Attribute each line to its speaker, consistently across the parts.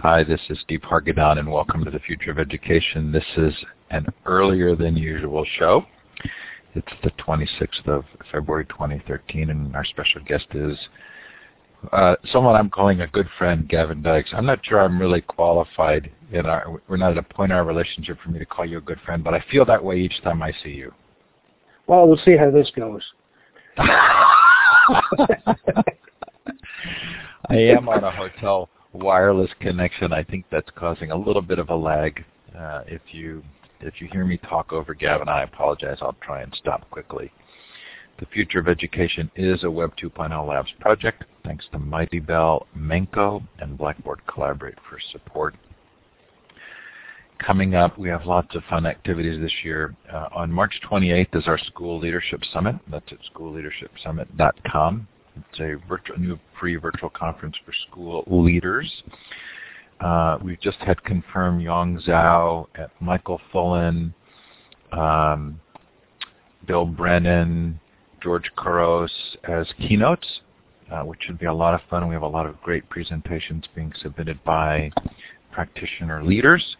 Speaker 1: Hi, this is Steve Hargadon, and welcome to the Future of Education. This is an earlier than usual show. It's the 26th of February 2013, and our special guest is uh, someone I'm calling a good friend, Gavin Dykes. I'm not sure I'm really qualified in our. We're not at a point in our relationship for me to call you a good friend, but I feel that way each time I see you.
Speaker 2: Well, we'll see how this goes.
Speaker 1: I am on a hotel wireless connection. I think that's causing a little bit of a lag. Uh, if you if you hear me talk over Gavin, I apologize. I'll try and stop quickly. The Future of Education is a Web 2.0 Labs project. Thanks to Mighty Bell, Menko, and Blackboard Collaborate for support. Coming up, we have lots of fun activities this year. Uh, on March 28th is our School Leadership Summit. That's at schoolleadershipsummit.com. It's a virtual, new free virtual conference for school leaders. Uh, we've just had confirmed Yong Zhao, Michael Fullan, um, Bill Brennan, George Couros as keynotes, uh, which should be a lot of fun. We have a lot of great presentations being submitted by practitioner leaders.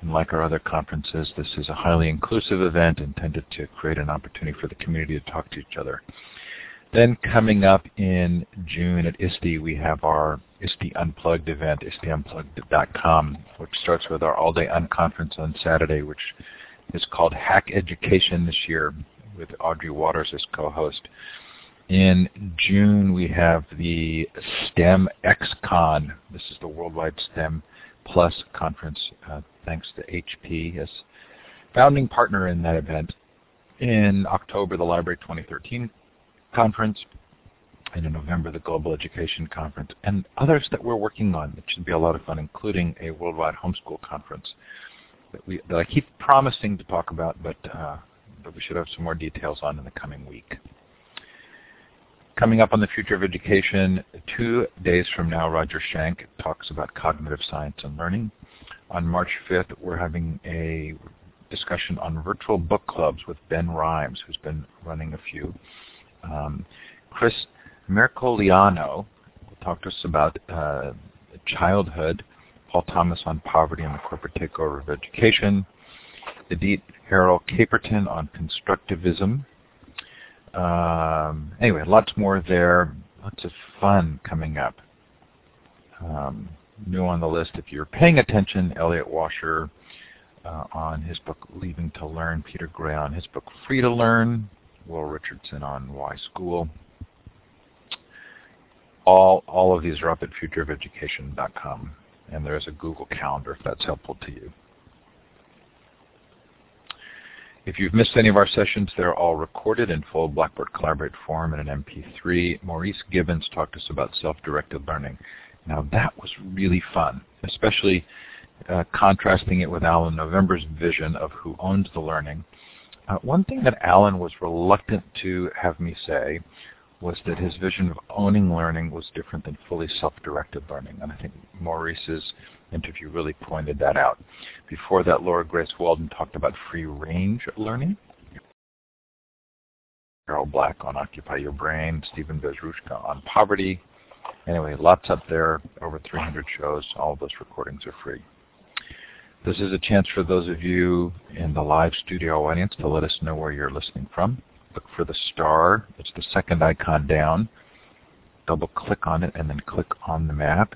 Speaker 1: And like our other conferences, this is a highly inclusive event intended to create an opportunity for the community to talk to each other. Then coming up in June at ISTE, we have our ISTE Unplugged event, ISTEUnplugged.com, which starts with our all-day unconference on Saturday, which is called Hack Education this year with Audrey Watters as co-host. In June, we have the STEM XCon. This is the Worldwide STEM Plus conference, uh, thanks to HP as founding partner in that event. In October, the Library 2013 conference, and in November the Global Education Conference, and others that we're working on that should be a lot of fun, including a worldwide homeschool conference that, we, that I keep promising to talk about, but, uh, but we should have some more details on in the coming week. Coming up on the future of education, two days from now, Roger Schank talks about cognitive science and learning. On March 5th, we're having a discussion on virtual book clubs with Ben Rhymes, who's been running a few. Um, Chris Mercogliano will talk to us about uh, childhood, Paul Thomas on poverty and the corporate takeover of education, Idit Harel Caperton on constructivism. Um, anyway, lots more there. Lots of fun coming up. Um, new on the list, if you're paying attention, Elliot Washor uh, on his book Leaving to Learn, Peter Gray on his book Free to Learn, Will Richardson on Why School. All, all of these are up at futureofeducation.com, and there's a Google Calendar if that's helpful to you. If you've missed any of our sessions, they're all recorded in full Blackboard Collaborate form in an MP3. Maurice Gibbons talked to us about self-directed learning. Now that was really fun, especially uh, contrasting it with Alan November's vision of who owns the learning uh, one thing that Alan was reluctant to have me say was that his vision of owning learning was different than fully self-directed learning. And I think Maurice's interview really pointed that out. Before that, Laura Grace Weldon talked about free-range learning. Carol Black on Occupy Your Brain, Stephen Bezruchka on poverty. Anyway, lots up there, over 300 shows. All of those recordings are free. This is a chance for those of you in the live studio audience to let us know where you're listening from. Look for the star. It's the second icon down. Double click on it and then click on the map.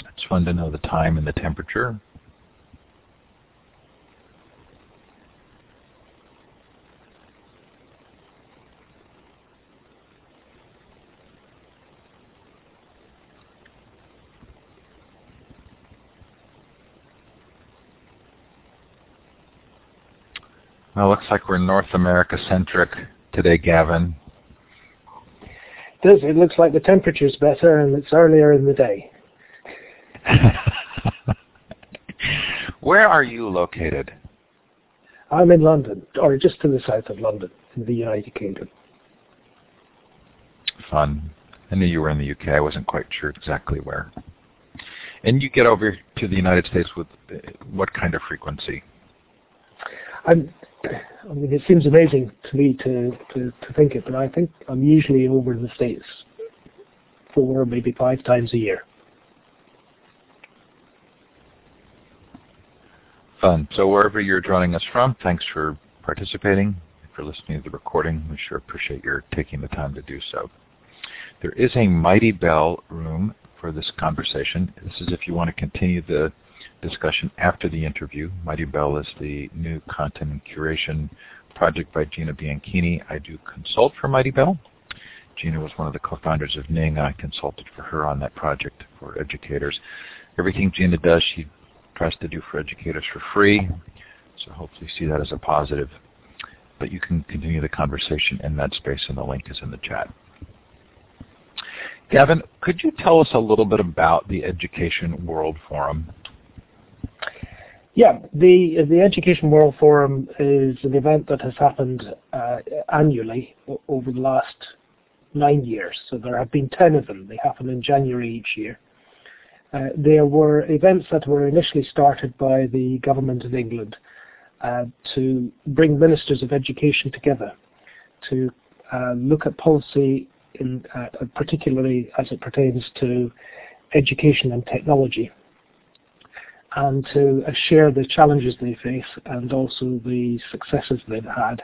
Speaker 1: It's fun to know the time and the temperature. Well, looks like we're North America centric today, Gavin.
Speaker 2: It does. It looks like the temperature's better and it's earlier in the day.
Speaker 1: Where are you located?
Speaker 2: I'm in London, or just to the south of London, in the United Kingdom.
Speaker 1: Fun. I knew you were in the UK. I wasn't quite sure exactly where. And you get over to the United States with uh, what kind of frequency?
Speaker 2: I'm I mean, it seems amazing to me to, to, to think it, but I think I'm usually over in the States four, maybe five times a year.
Speaker 1: Fun. So wherever you're joining us from, thanks for participating. For listening to the recording, we sure appreciate your taking the time to do so. There is a mighty bell room for this conversation. This is if you want to continue the discussion after the interview. Mighty Bell is the new content and curation project by Gina Bianchini. I do consult for Mighty Bell. Gina was one of the co-founders of Ning, I consulted for her on that project for educators. Everything Gina does, she tries to do for educators for free, so hopefully you see that as a positive. But you can continue the conversation in that space, and the link is in the chat. Gavin, could you tell us a little bit about the Education World Forum?
Speaker 2: Yeah, the the Education World Forum is an event that has happened uh, annually over the last nine years. So there have been ten of them. They happen in January each year. Uh, there were events that were initially started by the government of England uh, to bring ministers of education together to uh, look at policy, in, uh, particularly as it pertains to education and technology and to uh, share the challenges they face and also the successes they've had,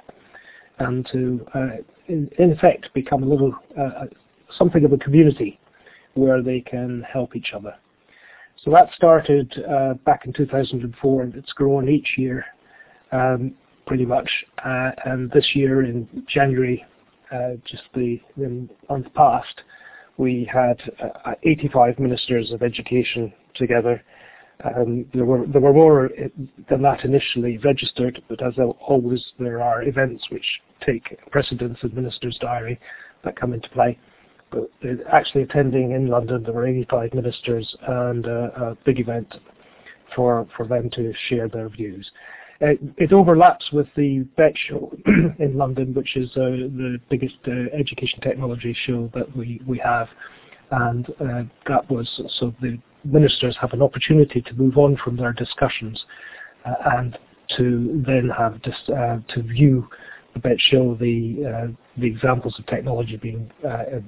Speaker 2: and to, uh, in, in, effect, become a little uh, something of a community where they can help each other. So that started uh, back in 2004, and it's grown each year, um, pretty much. Uh, and this year, in January, uh, just the, the month past, we had 85 ministers of education together um, there were there were more than that initially registered, but as always, there are events which take precedence in Minister's Diary that come into play. But actually attending in London, there were 85 ministers and a, a big event for for them to share their views. Uh, it overlaps with the BETT show in London, which is uh, the biggest uh, education technology show that we, we have. And uh, that was so the ministers have an opportunity to move on from their discussions uh, and to then have dis, uh, to view the BETT show the uh, the examples of technology being uh,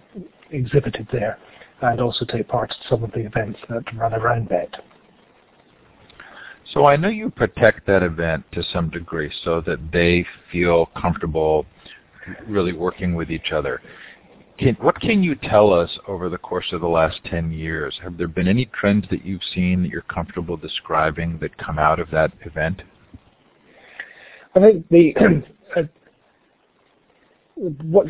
Speaker 2: exhibited there, and also take part in some of the events that run around BETT.
Speaker 1: So I know you protect that event to some degree so that they feel comfortable really working with each other. Can, what can you tell us over the course of the last 10 years? Have there been any trends that you've seen that you're comfortable describing that come out of that event?
Speaker 2: I think the uh, what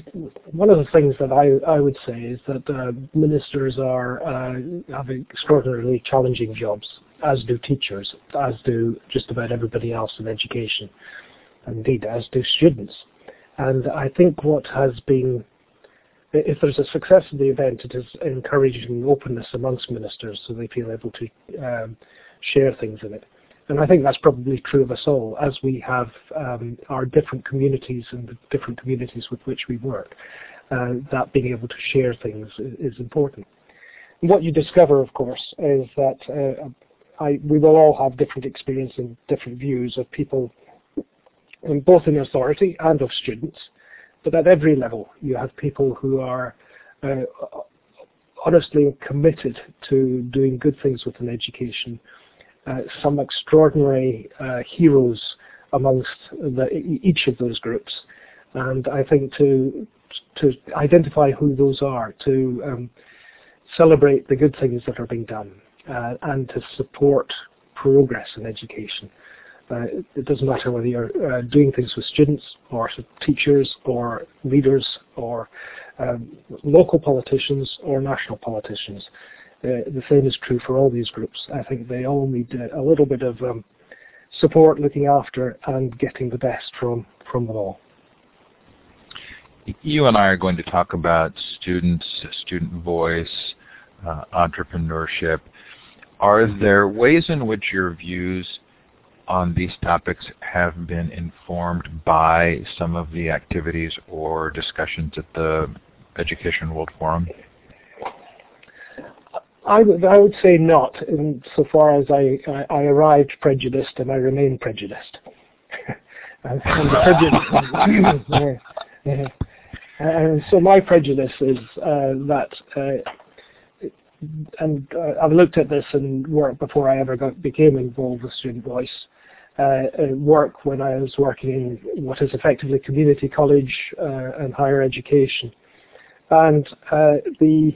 Speaker 2: one of the things that I I would say is that uh, ministers are uh, have extraordinarily challenging jobs, as do teachers, as do just about everybody else in education, indeed as do students. And I think what has been if there's a success of the event, it is encouraging openness amongst ministers so they feel able to um, share things in it. And I think that's probably true of us all, as we have um, our different communities and the different communities with which we work. Uh, that being able to share things is, important. And what you discover, of course, is that uh, I, we will all have different experience and different views of people, both in authority and of students, but at every level, you have people who are uh, honestly committed to doing good things with an education. Uh, some extraordinary uh, heroes amongst the, each of those groups, and I think to to identify who those are, to um, celebrate the good things that are being done, uh, and to support progress in education. Uh, it doesn't matter whether you're uh, doing things with students or teachers or leaders or um, local politicians or national politicians. Uh, the same is true for all these groups. I think they all need a little bit of um, support, looking after, and getting the best from, from them all.
Speaker 1: You and I are going to talk about students, student voice, uh, entrepreneurship. Are there ways in which your views on these topics have been informed by some of the activities or discussions at the Education World Forum?
Speaker 2: I would, I would say not, insofar as I, I, I arrived prejudiced and I remain prejudiced. and, yeah, yeah. So my prejudice is uh, that, uh, and uh, I've looked at this and work before I ever got, became involved with Student Voice, work when I was working in what is effectively community college uh, and higher education. And uh, the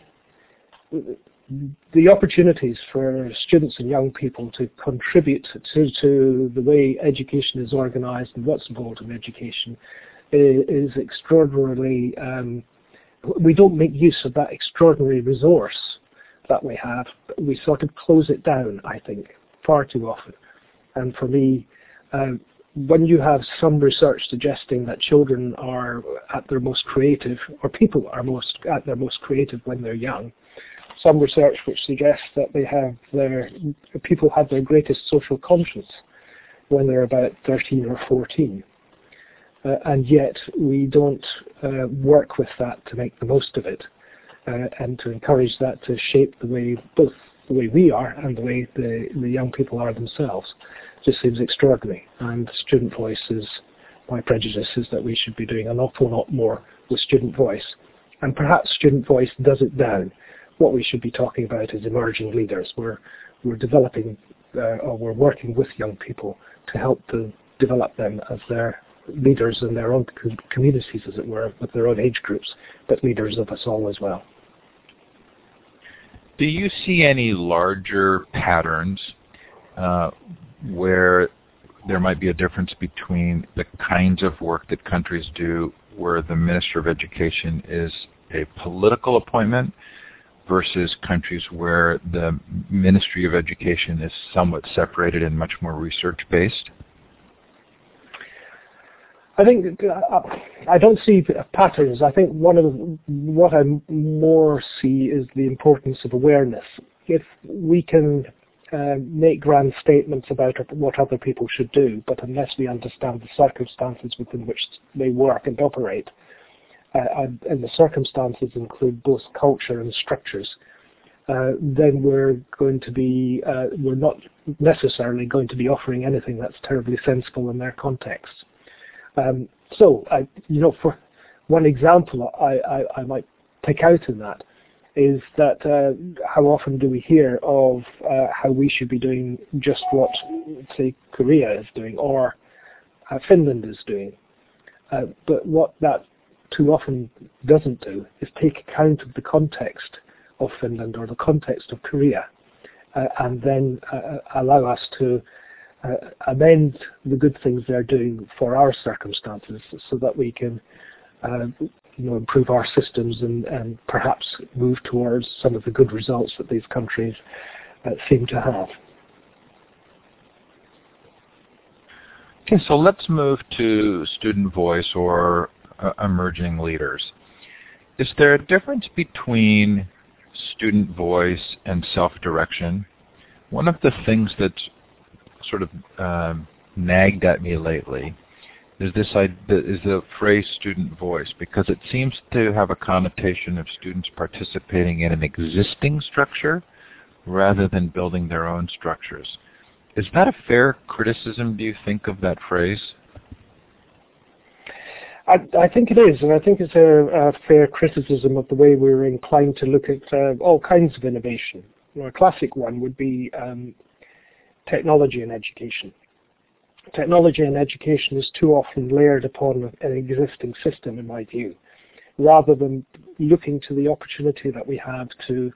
Speaker 2: the opportunities for students and young people to contribute to, to the way education is organized and what's involved in education is, is extraordinarily, um, we don't make use of that extraordinary resource that we have. We sort of close it down, I think, far too often. And for me, uh, when you have some research suggesting that children are at their most creative, or people are most at their most creative when they're young, some research which suggests that they have their people have their greatest social conscience when they're about 13 or 14. Uh, and yet we don't uh, work with that to make the most of it uh, and to encourage that to shape the way both the way we are and the way the, the young people are themselves. Just seems extraordinary. And student voice is my prejudice is that we should be doing an awful lot more with student voice. And perhaps student voice does it down what we should be talking about is emerging leaders. We're, we're developing uh, or we're working with young people to help to develop them as their leaders in their own communities, as it were, with their own age groups, but leaders of us all as well.
Speaker 1: Do you see any larger patterns uh, where there might be a difference between the kinds of work that countries do where the Minister of Education is a political appointment versus countries where the Ministry of Education is somewhat separated and much more research-based?
Speaker 2: I think uh, I don't see patterns. I think one of the, what I more see is the importance of awareness. If we can uh, make grand statements about what other people should do, but unless we understand the circumstances within which they work and operate, uh, and the circumstances include both culture and structures, uh, then we're going to be, uh, we're not necessarily going to be offering anything that's terribly sensible in their context. Um, so, I, you know, for one example I, I, I, might pick out in that is that uh, how often do we hear of uh, how we should be doing just what, say, Korea is doing or uh, Finland is doing. but what that too often doesn't do is take account of the context of Finland or the context of Korea uh, and then uh, allow us to uh, amend the good things they're doing for our circumstances so that we can uh, you know, improve our systems and, and perhaps move towards some of the good results that these countries uh, seem to have.
Speaker 1: Okay, so let's move to student voice or uh, emerging leaders. Is there a difference between student voice and self-direction? One of the things that's sort of um, nagged at me lately is this is the phrase student voice because it seems to have a connotation of students participating in an existing structure rather than building their own structures. Is that a fair criticism, do you think, of that phrase?
Speaker 2: I, I, think it is, and I think it's a, a, fair criticism of the way we're inclined to look at uh, all kinds of innovation. You know, a classic one would be um, technology and education. Technology and education is too often layered upon an existing system, in my view, rather than looking to the opportunity that we have to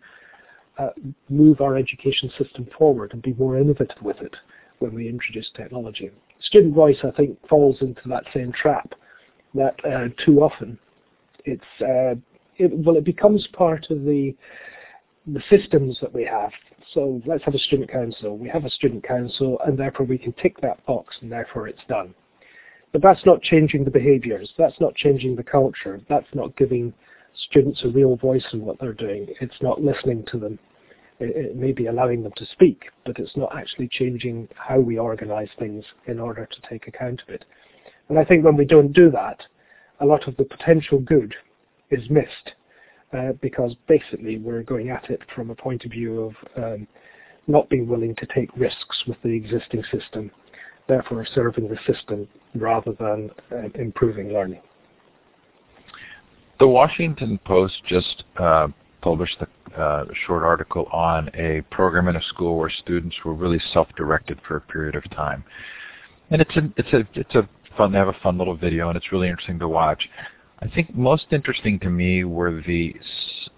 Speaker 2: uh, move our education system forward and be more innovative with it when we introduce technology. Student voice, I think, falls into that same trap that uh, too often it's uh, it, well it becomes part of the the systems that we have. So let's have a student council. We have a student council, and therefore we can tick that box, and therefore it's done. But that's not changing the behaviours. That's not changing the culture. That's not giving students a real voice in what they're doing. It's not listening to them. It, it may be allowing them to speak, but it's not actually changing how we organise things in order to take account of it. And I think when we don't do that, a lot of the potential good is missed uh, because basically we're going at it from a point of view of um, not being willing to take risks with the existing system, therefore serving the system rather than uh, improving learning.
Speaker 1: The Washington Post just uh, published a uh, short article on a program in a school where students were really self-directed for a period of time. and it's a it's a it's a fun. They have a fun little video, and it's really interesting to watch. I think most interesting to me were the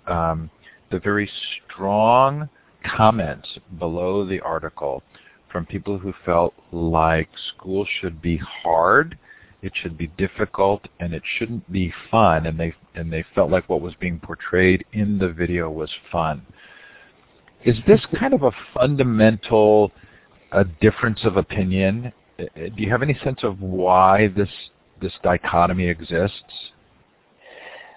Speaker 1: um, the very strong comments below the article from people who felt like school should be hard, it should be difficult, and it shouldn't be fun. And they and they felt like what was being portrayed in the video was fun. Is this kind of a fundamental a difference of opinion? Uh, do you have any sense of why this this dichotomy exists?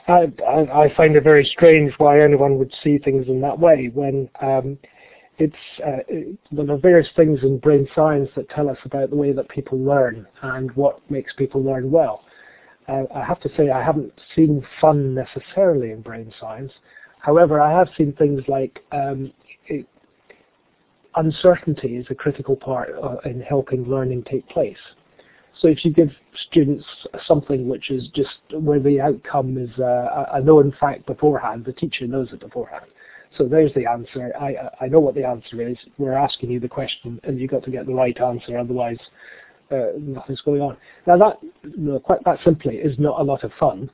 Speaker 2: I, I, find it very strange why anyone would see things in that way when um, it's uh, there are various things in brain science that tell us about the way that people learn and what makes people learn well. Uh, I have to say I haven't seen fun necessarily in brain science. However, I have seen things like um, it, uncertainty is a critical part uh, in helping learning take place. So if you give students something which is just where the outcome is uh, a known fact beforehand, the teacher knows it beforehand. So there's the answer. I I know what the answer is. We're asking you the question, and you've got to get the right answer. Otherwise, uh, nothing's going on. Now that quite that simply is not a lot of fun,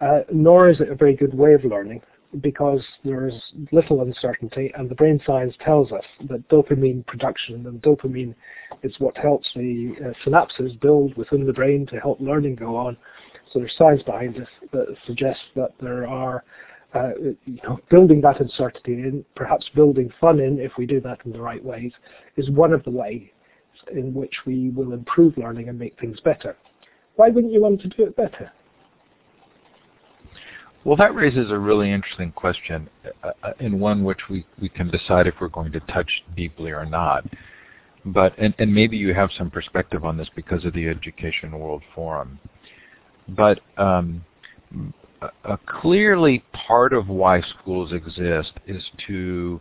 Speaker 2: uh, nor is it a very good way of learning because there's little uncertainty, and the brain science tells us that dopamine production and dopamine is what helps the uh, synapses build within the brain to help learning go on. So there's science behind this that suggests that there are uh, you know, building that uncertainty in, perhaps building fun in, if we do that in the right ways, is one of the ways in which we will improve learning and make things better. Why wouldn't you want to do it better?
Speaker 1: Well, that raises a really interesting question, uh, uh in one which we, we can decide if we're going to touch deeply or not. But and, and maybe you have some perspective on this because of the Education World Forum. But um, clearly part of why schools exist is to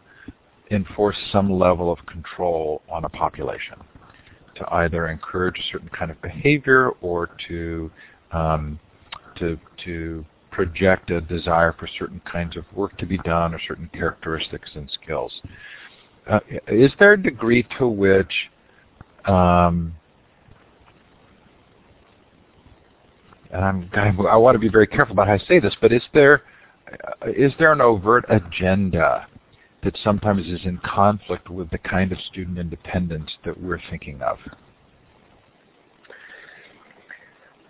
Speaker 1: enforce some level of control on a population, to either encourage a certain kind of behavior or to um, to to project a desire for certain kinds of work to be done or certain characteristics and skills. Uh, is there a degree to which um, and I'm, I want to be very careful about how I say this, but is there is there an overt agenda that sometimes is in conflict with the kind of student independence that we're thinking of?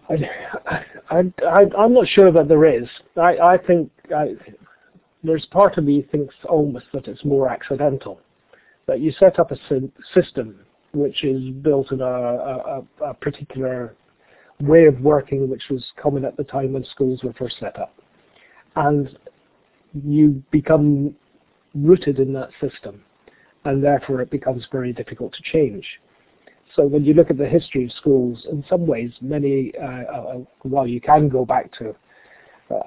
Speaker 2: I, I, am not sure that there is. I, I think I, there's part of me thinks oh, almost that it's more accidental. That you set up a system which is built in a, a, a particular way of working which was common at the time when schools were first set up. And you become rooted in that system, and therefore it becomes very difficult to change. So when you look at the history of schools, in some ways, many, uh, uh, while you can go back to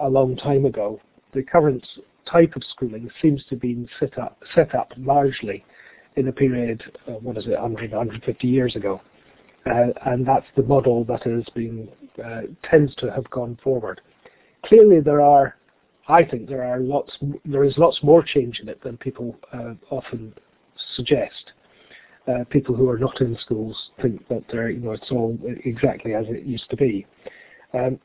Speaker 2: a long time ago, the current type of schooling seems to have been set up, set up largely in a period, uh, what is it, 100, 150 years ago. Uh, and that's the model that has been uh, tends to have gone forward. Clearly, there are, I think, there are lots, there is lots more change in it than people uh, often suggest. Uh, people who are not in schools think that they're, you know, it's all exactly as it used to be. Um,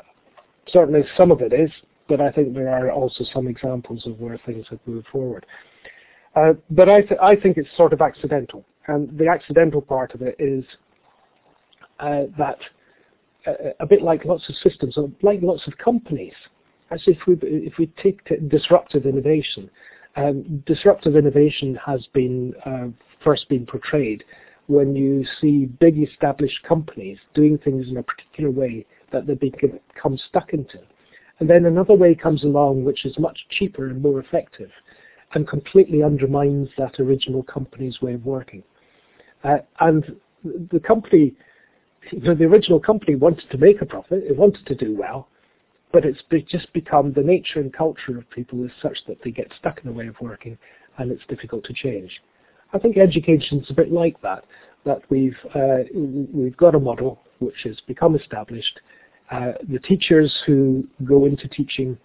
Speaker 2: certainly, some of it is, but I think there are also some examples of where things have moved forward. Uh, but I, th- I think it's sort of accidental, and the accidental part of it is uh, that uh, a bit like lots of systems, or like lots of companies, as if we if we take disruptive innovation, um, disruptive innovation has been uh, first been portrayed when you see big established companies doing things in a particular way that they become stuck into. And then another way comes along which is much cheaper and more effective and completely undermines that original company's way of working. Uh, and the company you know, the original company wanted to make a profit, it wanted to do well, but it's be, just become the nature and culture of people is such that they get stuck in a way of working and it's difficult to change. I think education's a bit like that, that we've, uh, we've got a model which has become established. Uh, the teachers who go into teaching,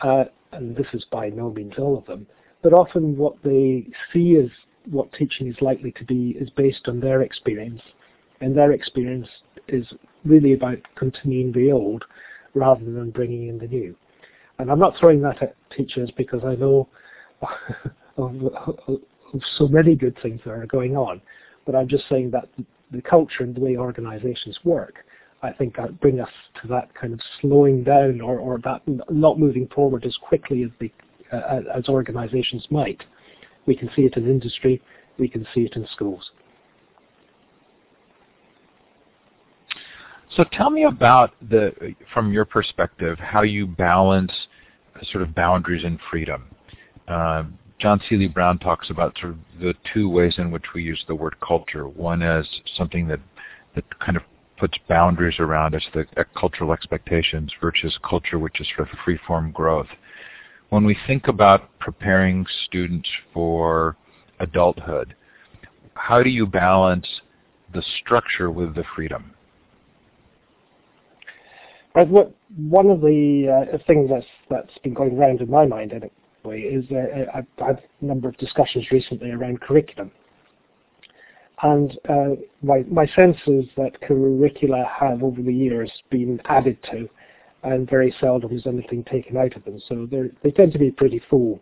Speaker 2: uh, and this is by no means all of them, but often what they see as what teaching is likely to be is based on their experience and their experience, is really about continuing the old rather than bringing in the new. And I'm not throwing that at teachers because I know of, of, so many good things that are going on, but I'm just saying that the culture and the way organizations work, I think that bring us to that kind of slowing down or, or that not moving forward as quickly as the uh, as organizations might. We can see it in industry, we can see it in schools.
Speaker 1: So tell me about the, from your perspective, how you balance sort of boundaries and freedom. Uh, John Seely Brown talks about sort of the two ways in which we use the word culture. One as something that that kind of puts boundaries around us, the uh, cultural expectations, versus culture which is for free-form growth. When we think about preparing students for adulthood, how do you balance the structure with the freedom?
Speaker 2: What, one of the uh, things that's, that's been going around in my mind anyway is uh, I've had a number of discussions recently around curriculum. And uh, my, my sense is that curricula have over the years been added to and very seldom is anything taken out of them. So they tend to be pretty full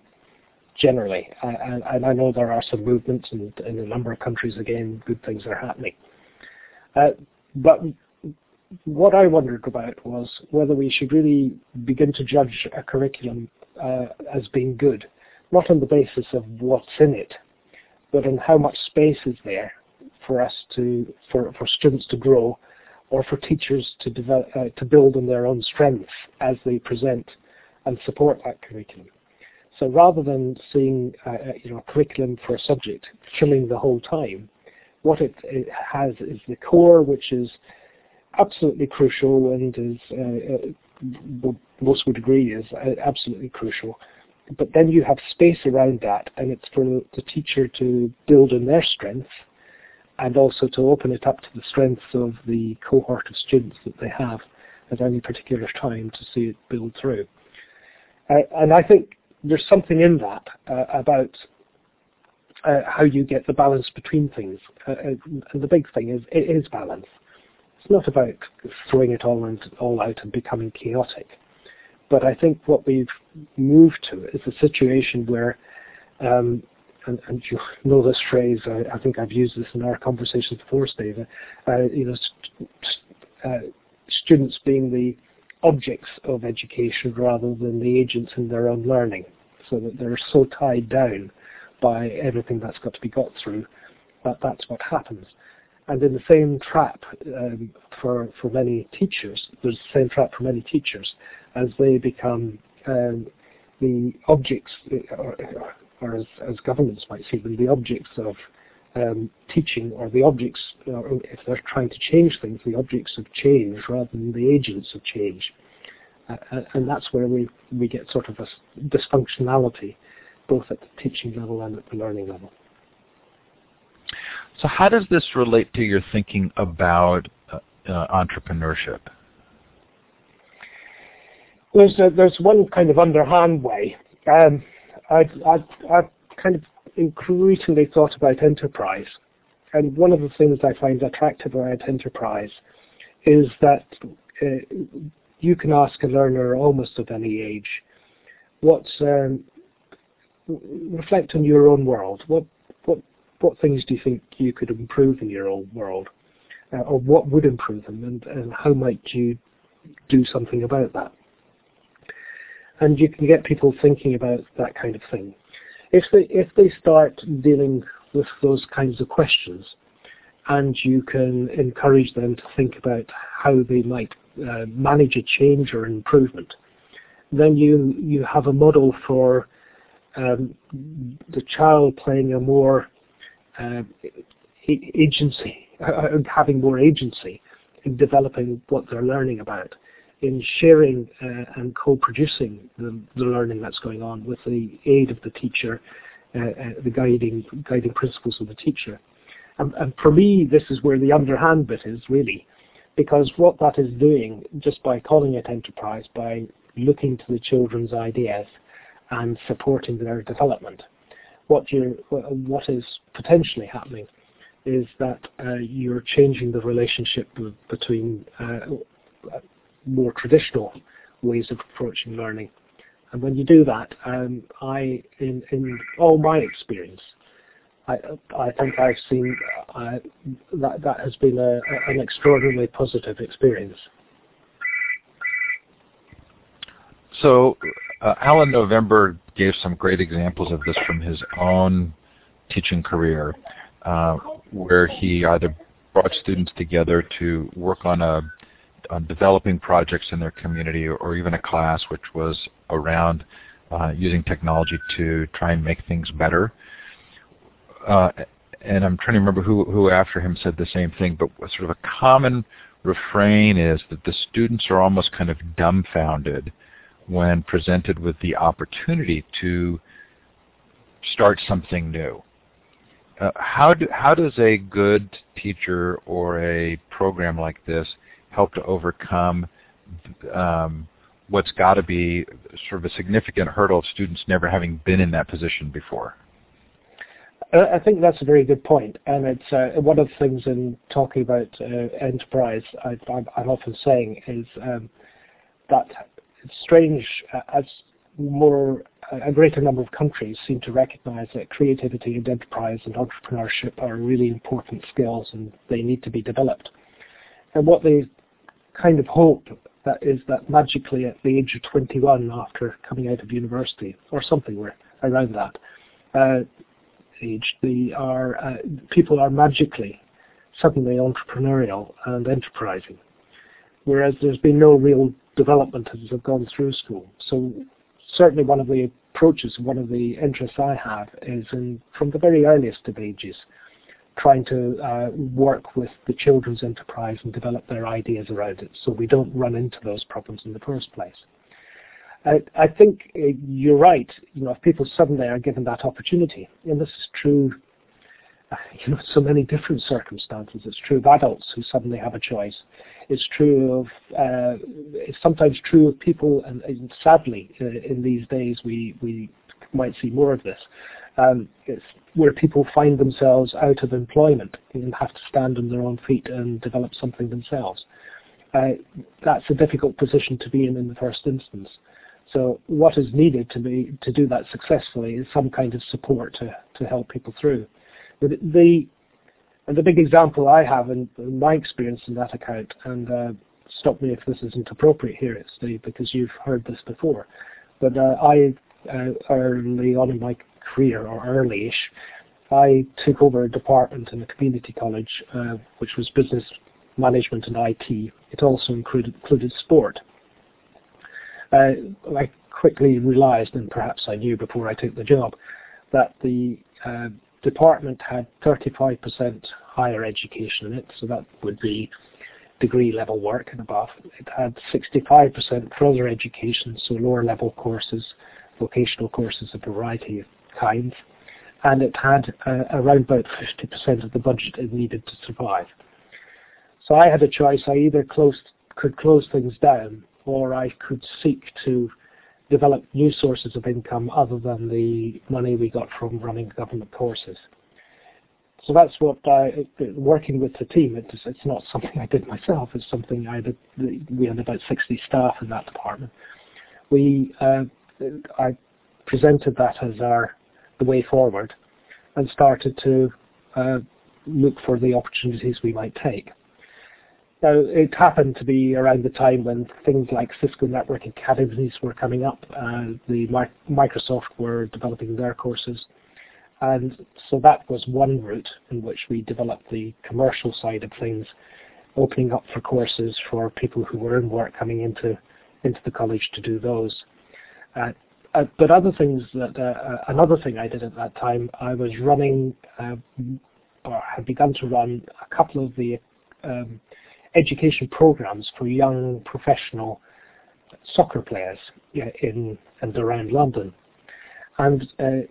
Speaker 2: generally. And, and, I know there are some movements and in a number of countries again good things are happening. Uh, but what I wondered about was whether we should really begin to judge a curriculum uh, as being good, not on the basis of what's in it, but on how much space is there for us to, for, for students to grow, or for teachers to develop, uh, to build on their own strengths as they present and support that curriculum. So rather than seeing uh, uh you know, a curriculum for a subject filling the whole time, what it, it has is the core, which is absolutely crucial and is, uh, uh, most would agree, is uh, absolutely crucial. But then you have space around that, and it's for the teacher to build on their strengths and also to open it up to the strengths of the cohort of students that they have at any particular time to see it build through. Uh, and I think there's something in that uh, about uh, how you get the balance between things. Uh, and the big thing is it is balance. It's not about throwing it all, and, all out and becoming chaotic. But I think what we've moved to is a situation where, um, and, and, you know this phrase, I, I, think I've used this in our conversations before, Steve, uh, you know, st- uh, students being the objects of education rather than the agents in their own learning, so that they're so tied down by everything that's got to be got through that that's what happens. And in the same trap um, for, for many teachers, there's the same trap for many teachers as they become um, the objects, or, or as, as, governments might see them, the objects of um, teaching or the objects, or if they're trying to change things, the objects of change rather than the agents of change. Uh, and that's where we, we get sort of a dysfunctionality, both at the teaching level and at the learning level.
Speaker 1: So how does this relate to your thinking about uh, uh, entrepreneurship?
Speaker 2: There's a, there's one kind of underhand way. Um, I've, I've, I've kind of increasingly thought about enterprise, and one of the things I find attractive about enterprise is that uh, you can ask a learner almost at any age, what's um, reflect on your own world. What what things do you think you could improve in your own world, uh, or what would improve them, and, and how might you do something about that? And you can get people thinking about that kind of thing. If they if they start dealing with those kinds of questions, and you can encourage them to think about how they might uh, manage a change or improvement, then you you have a model for um, the child playing a more uh, agency, uh, having more agency in developing what they're learning about, in sharing uh, and co-producing the, the, learning that's going on with the aid of the teacher, uh, uh, the guiding guiding principles of the teacher. And, and for me, this is where the underhand bit is really, because what that is doing, just by calling it enterprise, by looking to the children's ideas and supporting their development, what you what is potentially happening is that uh, you're changing the relationship between uh, more traditional ways of approaching learning. And when you do that, um, I, in, in all my experience, I, I think I've seen uh, that that has been a, an extraordinarily positive experience.
Speaker 1: So, uh, Alan November gave some great examples of this from his own teaching career, uh, where he either brought students together to work on a on developing projects in their community, or, even a class which was around uh, using technology to try and make things better. Uh, and I'm trying to remember who, who after him said the same thing, but sort of a common refrain is that the students are almost kind of dumbfounded when presented with the opportunity to start something new. Uh, how, do, how does a good teacher or a program like this help to overcome um, what's got to be sort of a significant hurdle of students never having been in that position before?
Speaker 2: I think that's a very good point, and it's uh, one of the things in talking about uh, enterprise. I, am often saying is um, that strange uh, as more a greater number of countries seem to recognise that creativity and enterprise and entrepreneurship are really important skills, and they need to be developed. And what they kind of hope that is that magically at the age of 21 after coming out of university or something around that uh, age, the are uh, people are magically suddenly entrepreneurial and enterprising, whereas there's been no real development as they've gone through school. So certainly one of the approaches, one of the interests I have is in, from the very earliest of ages, trying to uh, work with the children's enterprise and develop their ideas around it so we don't run into those problems in the first place. I, think uh, you're right. You know, if people suddenly are given that opportunity, and this is true, you know, so many different circumstances. It's true of adults who suddenly have a choice. It's true of, uh, it's sometimes true of people, and, and sadly, uh, in these days we we might see more of this. Um, it's where people find themselves out of employment and have to stand on their own feet and develop something themselves. Uh, that's a difficult position to be in in the first instance. So what is needed to be to do that successfully is some kind of support to, to help people through. But the and the big example I have in, my experience in that account, and uh, stop me if this isn't appropriate here, Steve, because you've heard this before. But uh, I uh, early on in my career, or early-ish, I took over a department in a community college, uh, which was business management and IT. It also included, included sport. Uh, I quickly realized, and perhaps I knew before I took the job, that the uh, department had 35% higher education in it, so that would be degree level work and above. It had 65% further education, so lower level courses, vocational courses of a variety of kinds, and it had uh, around about 50% of the budget it needed to survive. So I had a choice. I either closed, could close things down or I could seek to develop new sources of income other than the money we got from running government courses. So that's what I, working with the team, it's, it's not something I did myself, it's something I did, we had about 60 staff in that department. We, uh, I presented that as our, the way forward and started to uh, look for the opportunities we might take. Now, it happened to be around the time when things like Cisco Network Academies were coming up. Uh, the Microsoft were developing their courses. And so that was one route in which we developed the commercial side of things, opening up for courses for people who were in work coming into, into the college to do those. Uh, uh, but other things that, uh, uh another thing I did at that time, I was running, uh, or had begun to run a couple of the um, education programs for young professional soccer players in and around London. And uh,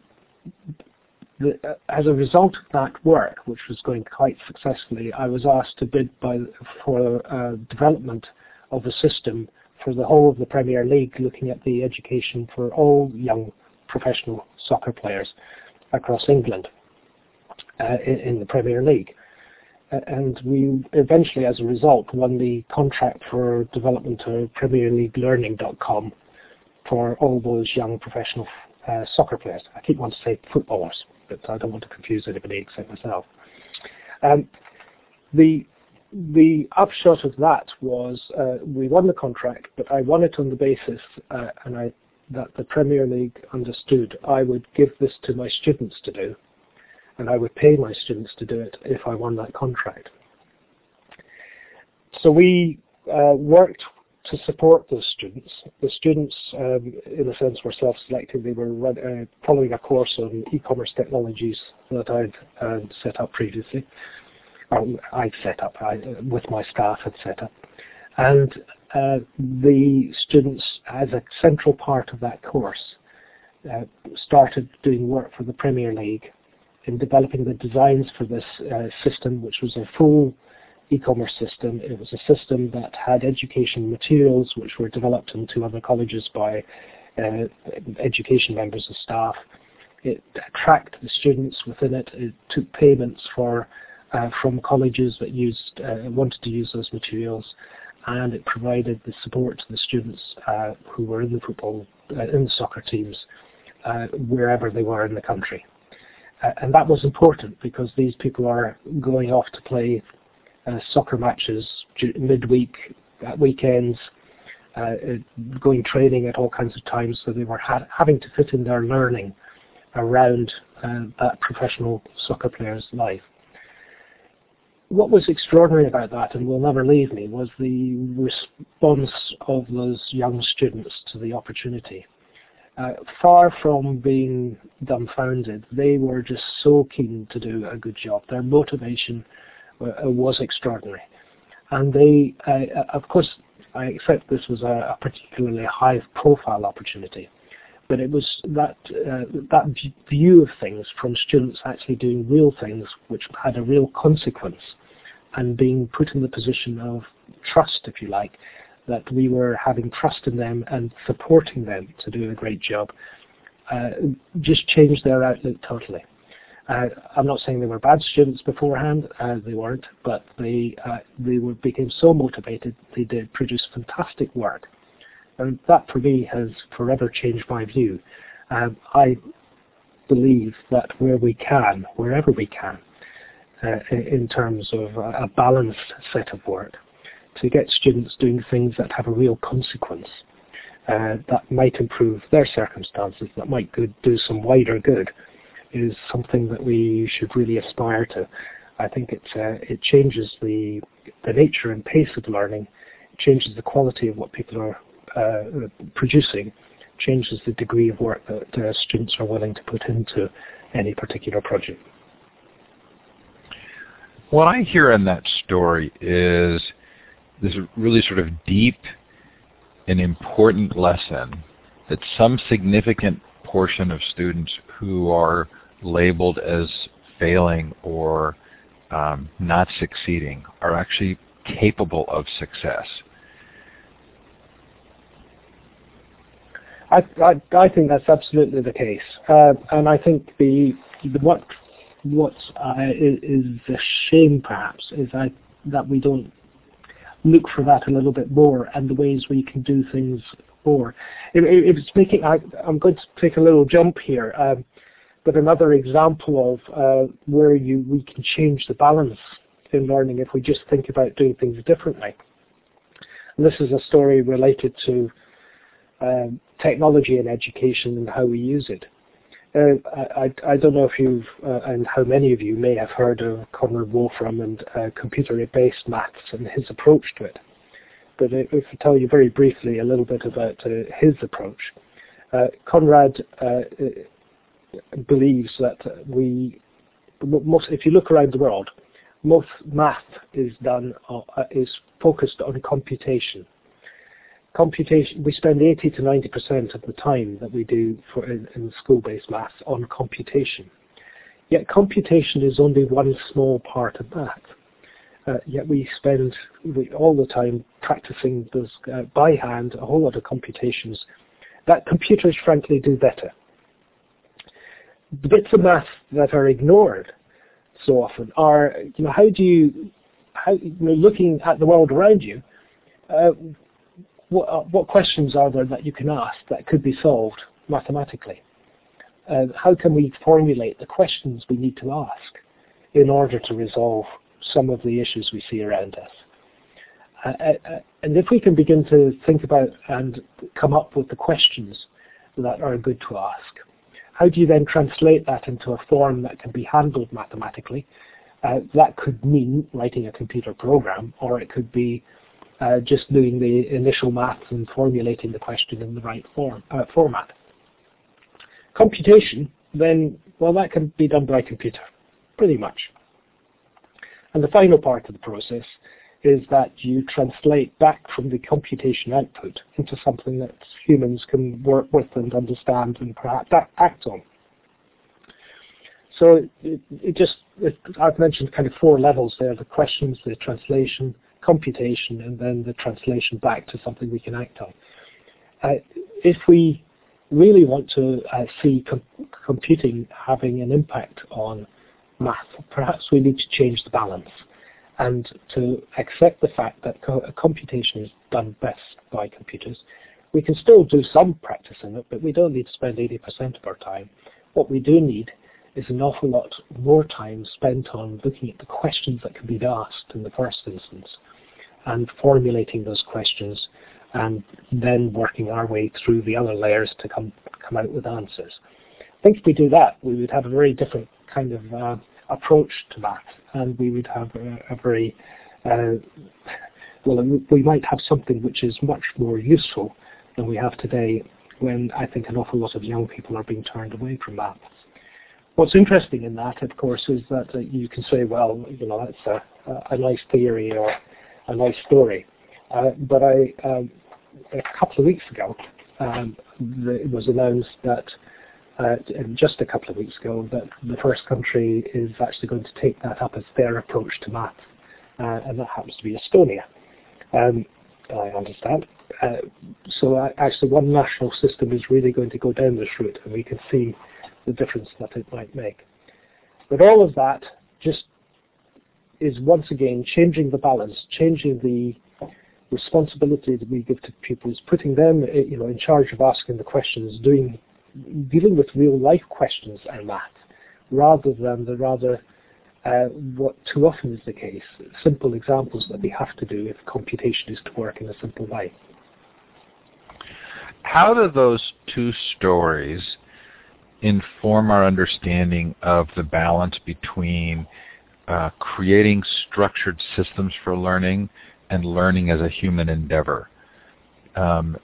Speaker 2: the, uh, as a result of that work, which was going quite successfully, I was asked to bid by, for uh, development of a system for the whole of the Premier League, looking at the education for all young professional soccer players across England uh, in, in, the Premier League. And we eventually, as a result, won the contract for development of PremierLeagueLearning.com for all those young professional uh, soccer players. I keep wanting to say footballers, but I don't want to confuse anybody except myself. Um, the the upshot of that was uh, we won the contract, but I won it on the basis, uh, and I that the Premier League understood I would give this to my students to do, and I would pay my students to do it if I won that contract. So we uh, worked to support those students. The students, um, in a sense, were self-selected. They were run, uh, following a course on e-commerce technologies that I'd uh, set up previously. Um, I'd set up, I, with my staff had set up. And uh, the students, as a central part of that course, uh, started doing work for the Premier League in developing the designs for this uh, system, which was a full e-commerce system. It was a system that had education materials which were developed in two other colleges by uh, education members of staff. It tracked the students within it. It took payments for uh, from colleges that used uh, wanted to use those materials, and it provided the support to the students uh, who were in the football uh, in the soccer teams wherever they were in the country. And that was important because these people are going off to play uh, soccer matches midweek, at weekends, uh, uh, going training at all kinds of times. So they were ha- having to fit in their learning around uh, that professional soccer player's life. What was extraordinary about that, and will never leave me, was the response of those young students to the opportunity. Uh, far from being dumbfounded, they were just so keen to do a good job. Their motivation uh, was extraordinary. And they, uh, of course, I accept this was a, a particularly high-profile opportunity, but it was that uh, that view of things from students actually doing real things which had a real consequence, and being put in the position of trust, if you like, that we were having trust in them and supporting them to do a great job, uh, just changed their outlook totally. Uh, I'm not saying they were bad students beforehand, uh, they weren't, but they uh, they were, became so motivated they did produce fantastic work, and that for me has forever changed my view. Um, I believe that where we can, wherever we can, uh, in terms of a balanced set of work, to get students doing things that have a real consequence, uh, that might improve their circumstances, that might do some wider good is something that we should really aspire to. I think it uh, it changes the the nature and pace of learning, it changes the quality of what people are uh, producing, changes the degree of work that uh, students are willing to put into any particular project.
Speaker 1: What I hear in that story is this really sort of deep and important lesson that some significant portion of students who are labeled as failing or um, not succeeding are actually capable of success.
Speaker 2: I, I, I think that's absolutely the case, uh, and I think the, the what what uh, is, a shame perhaps is I, that we don't look for that a little bit more and the ways we can do things more. It, it, it's making I, am going to take a little jump here. Um, but another example of uh, where you we can change the balance in learning if we just think about doing things differently. And this is a story related to um, technology in education and how we use it. Uh, I, I, don't know if you've, uh, and how many of you may have heard of Conrad Wolfram and uh, computer-based maths and his approach to it. But if I tell you very briefly a little bit about uh, his approach, uh, Conrad uh, believes that we, most, if you look around the world, most math is done is focused on computation. Computation. We spend 80 to 90 percent of the time that we do for in, in school-based maths on computation. Yet computation is only one small part of math. Uh, yet we spend we, all the time practicing uh, by hand a whole lot of computations that computers frankly do better the bits of math that are ignored so often are, you know, how do you, how, you know, looking at the world around you, uh, what, uh, what questions are there that you can ask that could be solved mathematically? Uh, how can we formulate the questions we need to ask in order to resolve some of the issues we see around us? Uh, uh, uh, and if we can begin to think about and come up with the questions that are good to ask, how do you then translate that into a form that can be handled mathematically? Uh, that could mean writing a computer program, or it could be uh, just doing the initial maths and formulating the question in the right form uh, format. Computation, then, well, that can be done by computer, pretty much. And the final part of the process is that you translate back from the computation output into something that humans can work with and understand and perhaps act on. So it, it just, it, I've mentioned kind of four levels there, the questions, the translation, computation, and then the translation back to something we can act on. Uh, if we really want to uh, see com computing having an impact on math, perhaps we need to change the balance and to accept the fact that co computation is done best by computers. We can still do some practice in it, but we don't need to spend 80% of our time. What we do need is an awful lot more time spent on looking at the questions that can be asked in the first instance and formulating those questions and then working our way through the other layers to come, come out with answers. I think if we do that, we would have a very different kind of uh, approach to that, and we would have a, a very uh, well, we might have something which is much more useful than we have today when I think an awful lot of young people are being turned away from maths. What's interesting in that, of course, is that uh, you can say, well, you know, that's a, a nice theory or a nice story. Uh, but I, um, a couple of weeks ago, um, the, it was announced that uh, just a couple of weeks ago that the first country is actually going to take that up as their approach to math, uh, and that happens to be Estonia. Um, I understand. Uh, so actually one national system is really going to go down this route, and we can see the difference that it might make. But all of that just is once again changing the balance, changing the responsibility that we give to pupils, putting them you know, in charge of asking the questions, doing dealing with real life questions and that, rather than the rather uh, what too often is the case, simple examples that we have to do if computation is to work in a simple way.
Speaker 1: How do those two stories inform our understanding of the balance between uh, creating structured systems for learning and learning as a human endeavor? um,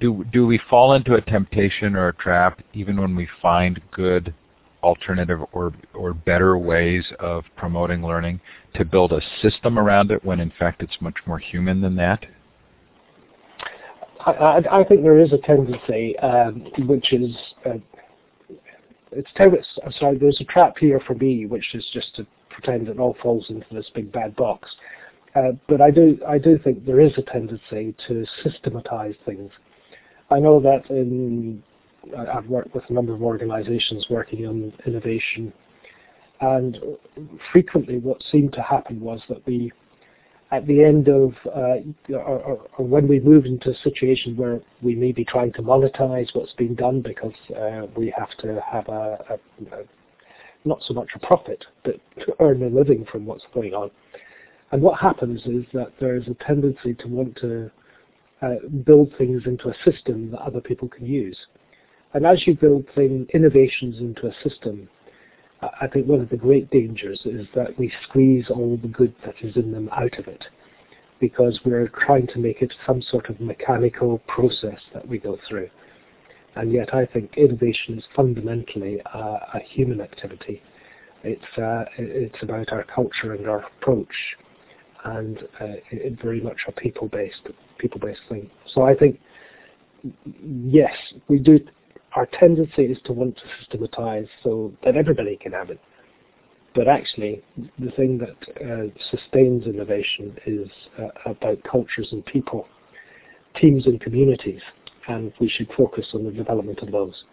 Speaker 1: do do we fall into a temptation or a trap even when we find good alternative or or better ways of promoting learning to build a system around it when in fact it's much more human than that?
Speaker 2: I, I think there is a tendency, um, which is uh, it's I'm sorry. There's a trap here for me, which is just to pretend it all falls into this big bad box. Uh, but I do I do think there is a tendency to systematize things. I know that in I've worked with a number of organizations working on innovation, and frequently what seemed to happen was that we, at the end of, uh, or, or, when we move into a situation where we may be trying to monetize what's been done because uh, we have to have a, a, a, not so much a profit, but to earn a living from what's going on, and what happens is that there is a tendency to want to uh, build things into a system that other people can use. And as you build thing, innovations into a system, I think one of the great dangers is that we squeeze all the good that is in them out of it because we're trying to make it some sort of mechanical process that we go through. And yet I think innovation is fundamentally uh, a human activity. It's, uh, it's about our culture and our approach and uh, it, very much a people-based people-based thing. So I think yes, we do. Our tendency is to want to systematize so that everybody can have it. But actually, the thing that uh, sustains innovation is uh, about cultures and people, teams and communities, and we should focus on the development of those.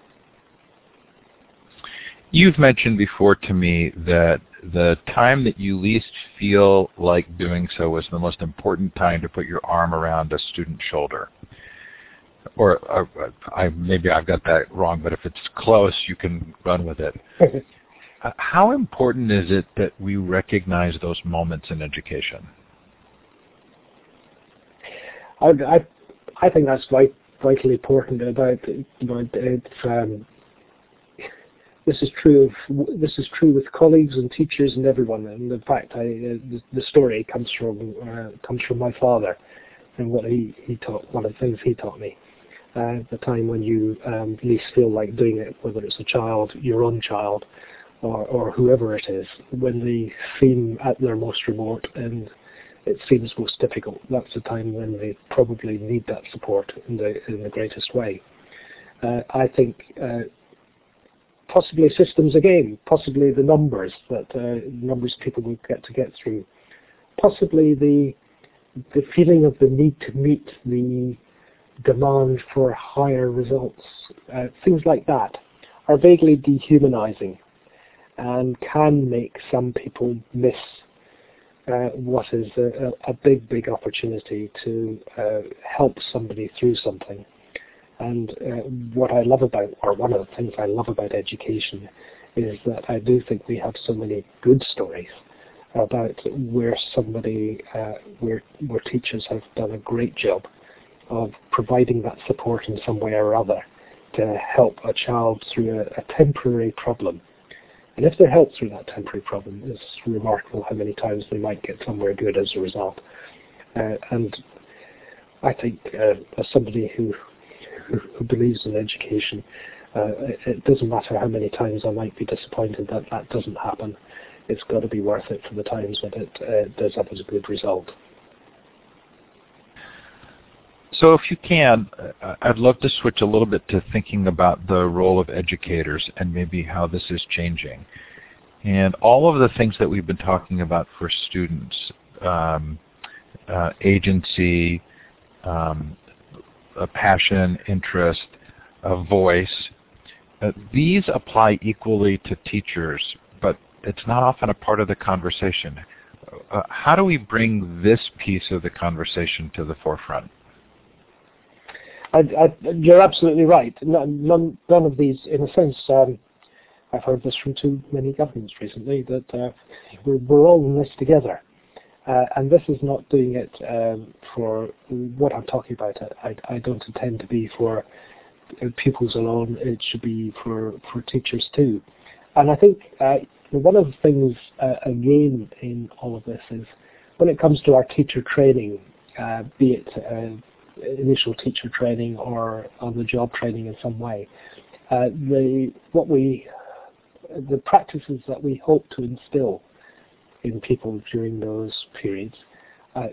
Speaker 1: You've mentioned before to me that the time that you least feel like doing so is the most important time to put your arm around a student's shoulder. Or, or I, maybe I've got that wrong, but if it's close, you can run with it. Uh, how important is it that we recognize those moments in education?
Speaker 2: I, I, I think that's quite vitally important about you know, it's, um, this is true of this is true with colleagues and teachers and everyone. And in fact, I, uh, the, story comes from uh, comes from my father and what he, he taught. One of the things he taught me. Uh, the time when you um, least feel like doing it, whether it's a child, your own child, or, or whoever it is, when they seem at their most remote and it seems most difficult, that's the time when they probably need that support in the in the greatest way. Uh, I think uh, possibly systems again, possibly the numbers that uh, numbers people will get to get through, possibly the the feeling of the need to meet the demand for higher results, uh, things like that, are vaguely dehumanizing and can make some people miss what is a, a, big, big opportunity to uh, help somebody through something. And uh, what I love about, or one of the things I love about education, is that I do think we have so many good stories about where somebody, uh, where where teachers have done a great job of providing that support in some way or other to help a child through a, a temporary problem. And if they're helped through that temporary problem, it's remarkable how many times they might get somewhere good as a result. Uh, and I think uh, as somebody who who, believes in education, uh, it, doesn't matter how many times I might be disappointed that that doesn't happen. It's got to be worth it for the times that it uh, does have as a good result.
Speaker 1: So if you can, uh, I'd love to switch a little bit to thinking about the role of educators and maybe how this is changing. And all of the things that we've been talking about for students, um, uh, agency, um, a passion, interest, a voice. Uh, these apply equally to teachers, but it's not often a part of the conversation. Uh, how do we bring this piece of the conversation to the forefront?
Speaker 2: I, I, you're absolutely right. None, none, of these, in a sense, um, I've heard this from too many governments recently, that uh, we're, we're all in this together. Uh, and this is not doing it um, for what I'm talking about. I, I don't intend to be for pupils alone. It should be for, for teachers too. And I think uh, one of the things, uh, again, in all of this is when it comes to our teacher training, uh, be it uh, initial teacher training or on-the-job training in some way, uh, the what we the practices that we hope to instill in people during those periods uh,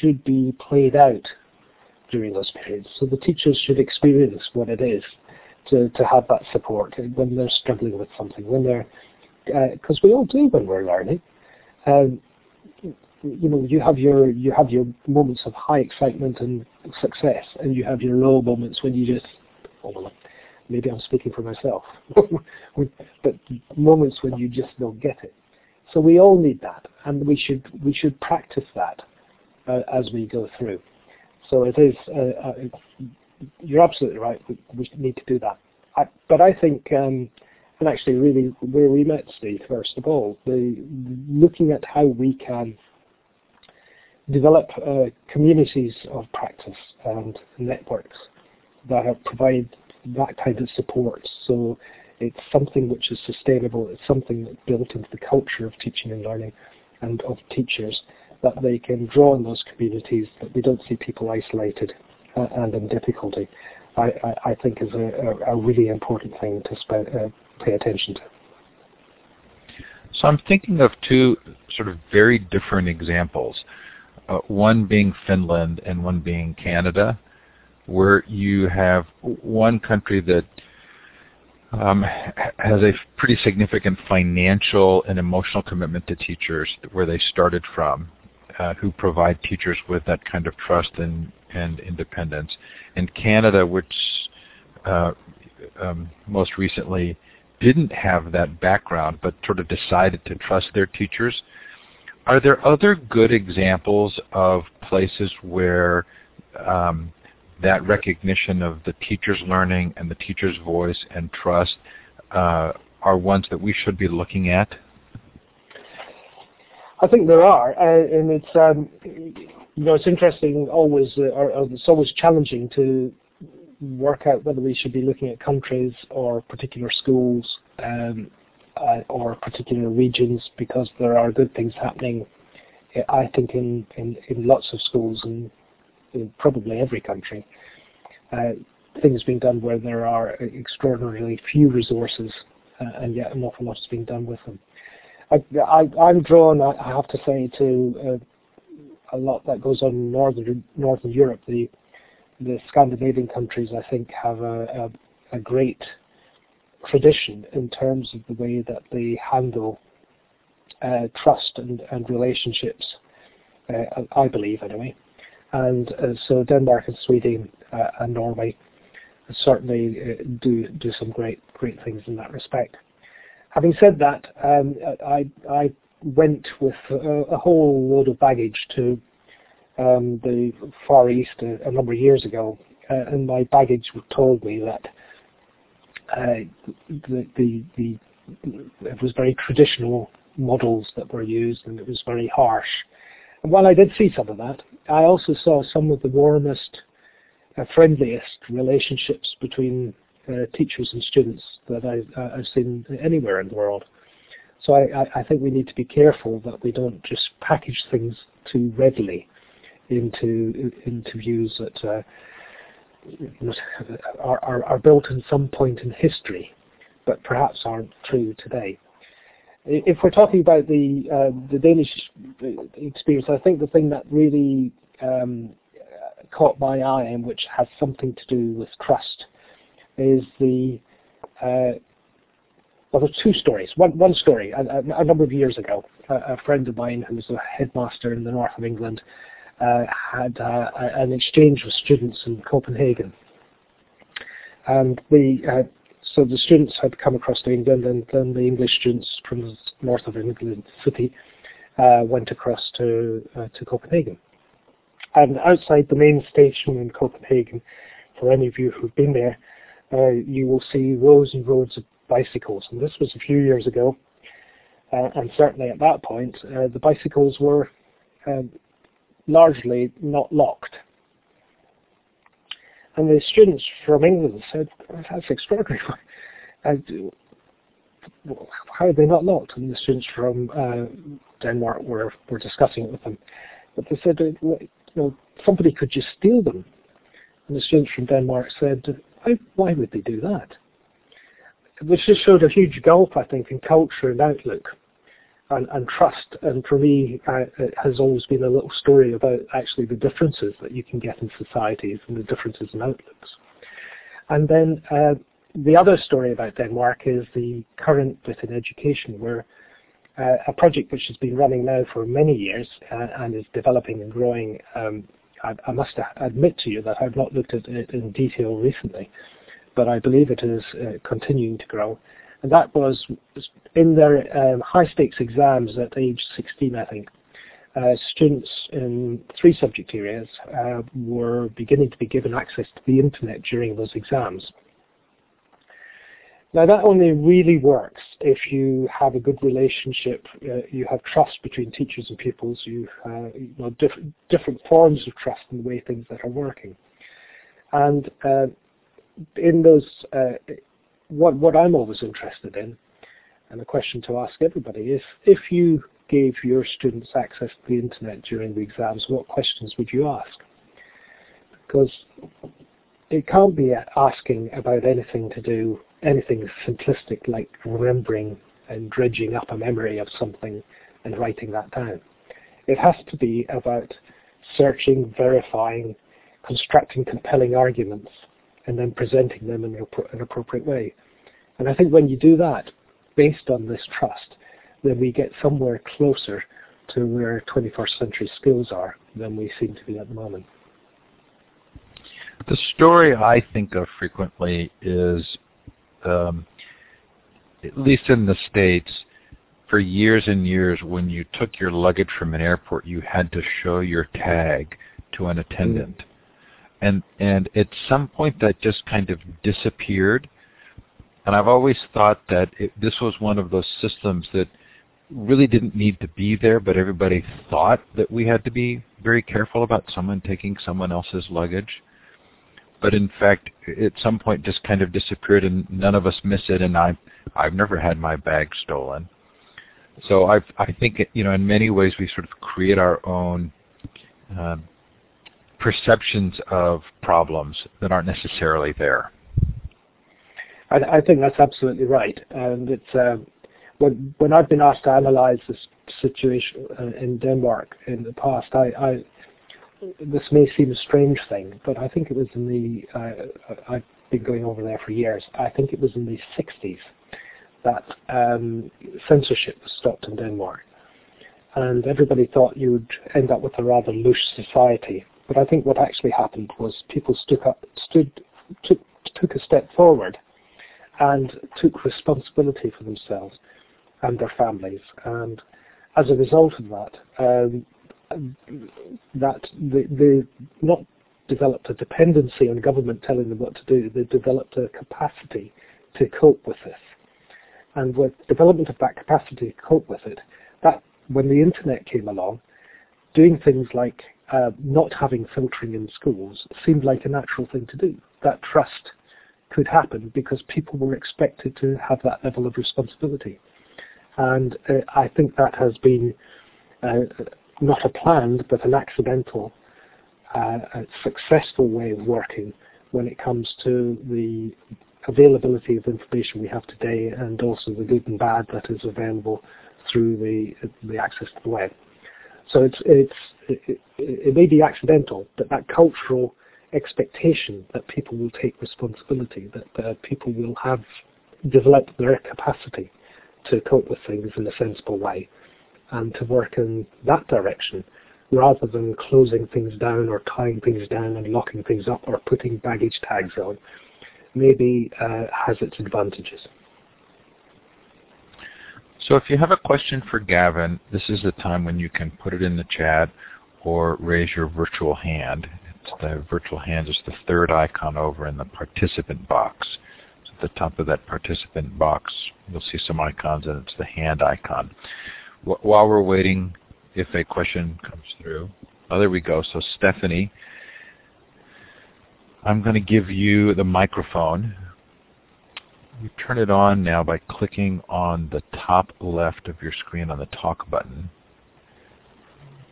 Speaker 2: should be played out during those periods. So the teachers should experience what it is to, to have that support when they're struggling with something, when they're, because uh, we all do when we're learning. Um, you know, you have your you have your moments of high excitement and success, and you have your low moments when you just, oh, maybe I'm speaking for myself, but moments when you just don't get it. So we all need that, and we should we should practice that uh, as we go through. So it is. Uh, uh, you're absolutely right. We, we, need to do that. I, but I think, um, and actually, really, where we met, Steve, first of all, the looking at how we can develop uh, communities of practice and networks that provide that kind of support. So it's something which is sustainable. It's something that's built into the culture of teaching and learning and of teachers that they can draw on those communities, that we don't see people isolated uh, and in difficulty, I, I, I think is a, a, really important thing to uh, pay attention to.
Speaker 1: So I'm thinking of two sort of very different examples, uh, one being Finland and one being Canada, where you have one country that um, has a pretty significant financial and emotional commitment to teachers where they started from, uh, who provide teachers with that kind of trust and, and independence. And Canada, which uh, um, most recently didn't have that background but sort of decided to trust their teachers. Are there other good examples of places where um, that recognition of the teacher's learning and the teacher's voice and trust uh, are ones that we should be looking at?
Speaker 2: I think there are, uh, and it's um, you know it's interesting always, uh, or, or it's always challenging to work out whether we should be looking at countries or particular schools um, or particular regions because there are good things happening. I think in, in, in lots of schools and in probably every country, uh, things being done where there are extraordinarily few resources uh, and yet an awful lot is being done with them. I, am drawn, I have to say, to uh, a lot that goes on in northern northern Europe. The the Scandinavian countries, I think, have a, a, a great tradition in terms of the way that they handle uh, trust and, and relationships. Uh, I believe, anyway. And uh, so Denmark and Sweden uh, and Norway certainly uh, do do some great great things in that respect. Having said that, um, I, I went with a, a, whole load of baggage to um, the Far East a, a, number of years ago, uh, and my baggage told me that uh, the, the, the, it was very traditional models that were used, and it was very harsh. And while I did see some of that, I also saw some of the warmest, uh, friendliest relationships between uh, teachers and students that I, have seen anywhere in the world. So I, I, think we need to be careful that we don't just package things too readily into into views that uh, are, are, are built in some point in history, but perhaps aren't true today. If we're talking about the uh, the Danish experience, I think the thing that really um, caught my eye and which has something to do with trust is the uh, well, there's two stories. One one story. A, a, number of years ago, a, a, friend of mine who was a headmaster in the north of England had uh, an exchange with students in Copenhagen, and the uh, so the students had come across to England, and then the English students from the north of England city uh, went across to uh, to Copenhagen. And outside the main station in Copenhagen, for any of you who've been there, uh, you will see rows and rows of bicycles. And this was a few years ago. Uh, and certainly at that point, uh, the bicycles were um, largely not locked. And the students from England said, that's extraordinary. how are they not locked? And the students from uh, Denmark were, were discussing it with them. But they said, you know, somebody could just steal them. And the students from Denmark said, why, why would they do that? Which just showed a huge gulf, I think, in culture and outlook and, and trust. And for me, uh, it has always been a little story about actually the differences that you can get in societies and the differences in outlooks. And then uh, the other story about Denmark is the current bit in education where uh, a project which has been running now for many years uh, and is developing and growing um, I, I must admit to you that I've not looked at it in detail recently, but I believe it is uh, continuing to grow. And that was in their um, high stakes exams at age 16, I think. Uh, students in three subject areas uh, were beginning to be given access to the internet during those exams. Now that only really works if you have a good relationship, uh, you have trust between teachers and pupils, you, uh, you know, different, different forms of trust in the way things that are working. And uh, in those, uh, what, what I'm always interested in, and a question to ask everybody, is if you gave your students access to the internet during the exams, what questions would you ask? Because it can't be asking about anything to do anything simplistic like remembering and dredging up a memory of something and writing that down. It has to be about searching, verifying, constructing compelling arguments, and then presenting them in an appropriate way. And I think when you do that, based on this trust, then we get somewhere closer to where 21st century skills are than we seem to be at the moment.
Speaker 1: The story I think of frequently is um, at least in the states, for years and years, when you took your luggage from an airport, you had to show your tag to an attendant. Mm. And and at some point that just kind of disappeared. And I've always thought that it, this was one of those systems that really didn't need to be there, but everybody thought that we had to be very careful about someone taking someone else's luggage. But in fact, at some point just kind of disappeared and none of us miss it and I've I've never had my bag stolen. So I I think you know in many ways we sort of create our own uh, perceptions of problems that aren't necessarily there.
Speaker 2: I, I think that's absolutely right, and it's uh, when when I've been asked to analyze this situation uh, in Denmark in the past, I, I this may seem a strange thing, but I think it was in the uh, I've been going over there for years. I think it was in the 60s that um, censorship was stopped in Denmark, and everybody thought you would end up with a rather loose society but I think what actually happened was people stood up, stood, took, took a step forward and took responsibility for themselves and their families. And as a result of that, um, that they, they not developed a dependency on government telling them what to do, they developed a capacity to cope with this. And with development of that capacity to cope with it, that when the internet came along, doing things like uh, not having filtering in schools seemed like a natural thing to do. That trust could happen because people were expected to have that level of responsibility. And uh, I think that has been uh, not a planned but an accidental, uh, successful way of working when it comes to the availability of information we have today and also the good and bad that is available through the, the access to the web. So it's, it's, it, it may be accidental, but that cultural expectation that people will take responsibility, that uh, people will have developed their capacity to cope with things in a sensible way and to work in that direction rather than closing things down or tying things down and locking things up or putting baggage tags on maybe uh, has its advantages.
Speaker 1: So if you have a question for Gavin, this is the time when you can put it in the chat or raise your virtual hand. It's the virtual hand is the third icon over in the participant box. So at the top of that participant box, you'll see some icons, and it's the hand icon. While we're waiting, if a question comes through, oh, there we go. So Stephanie, I'm going to give you the microphone you turn it on now by clicking on the top left of your screen on the talk button.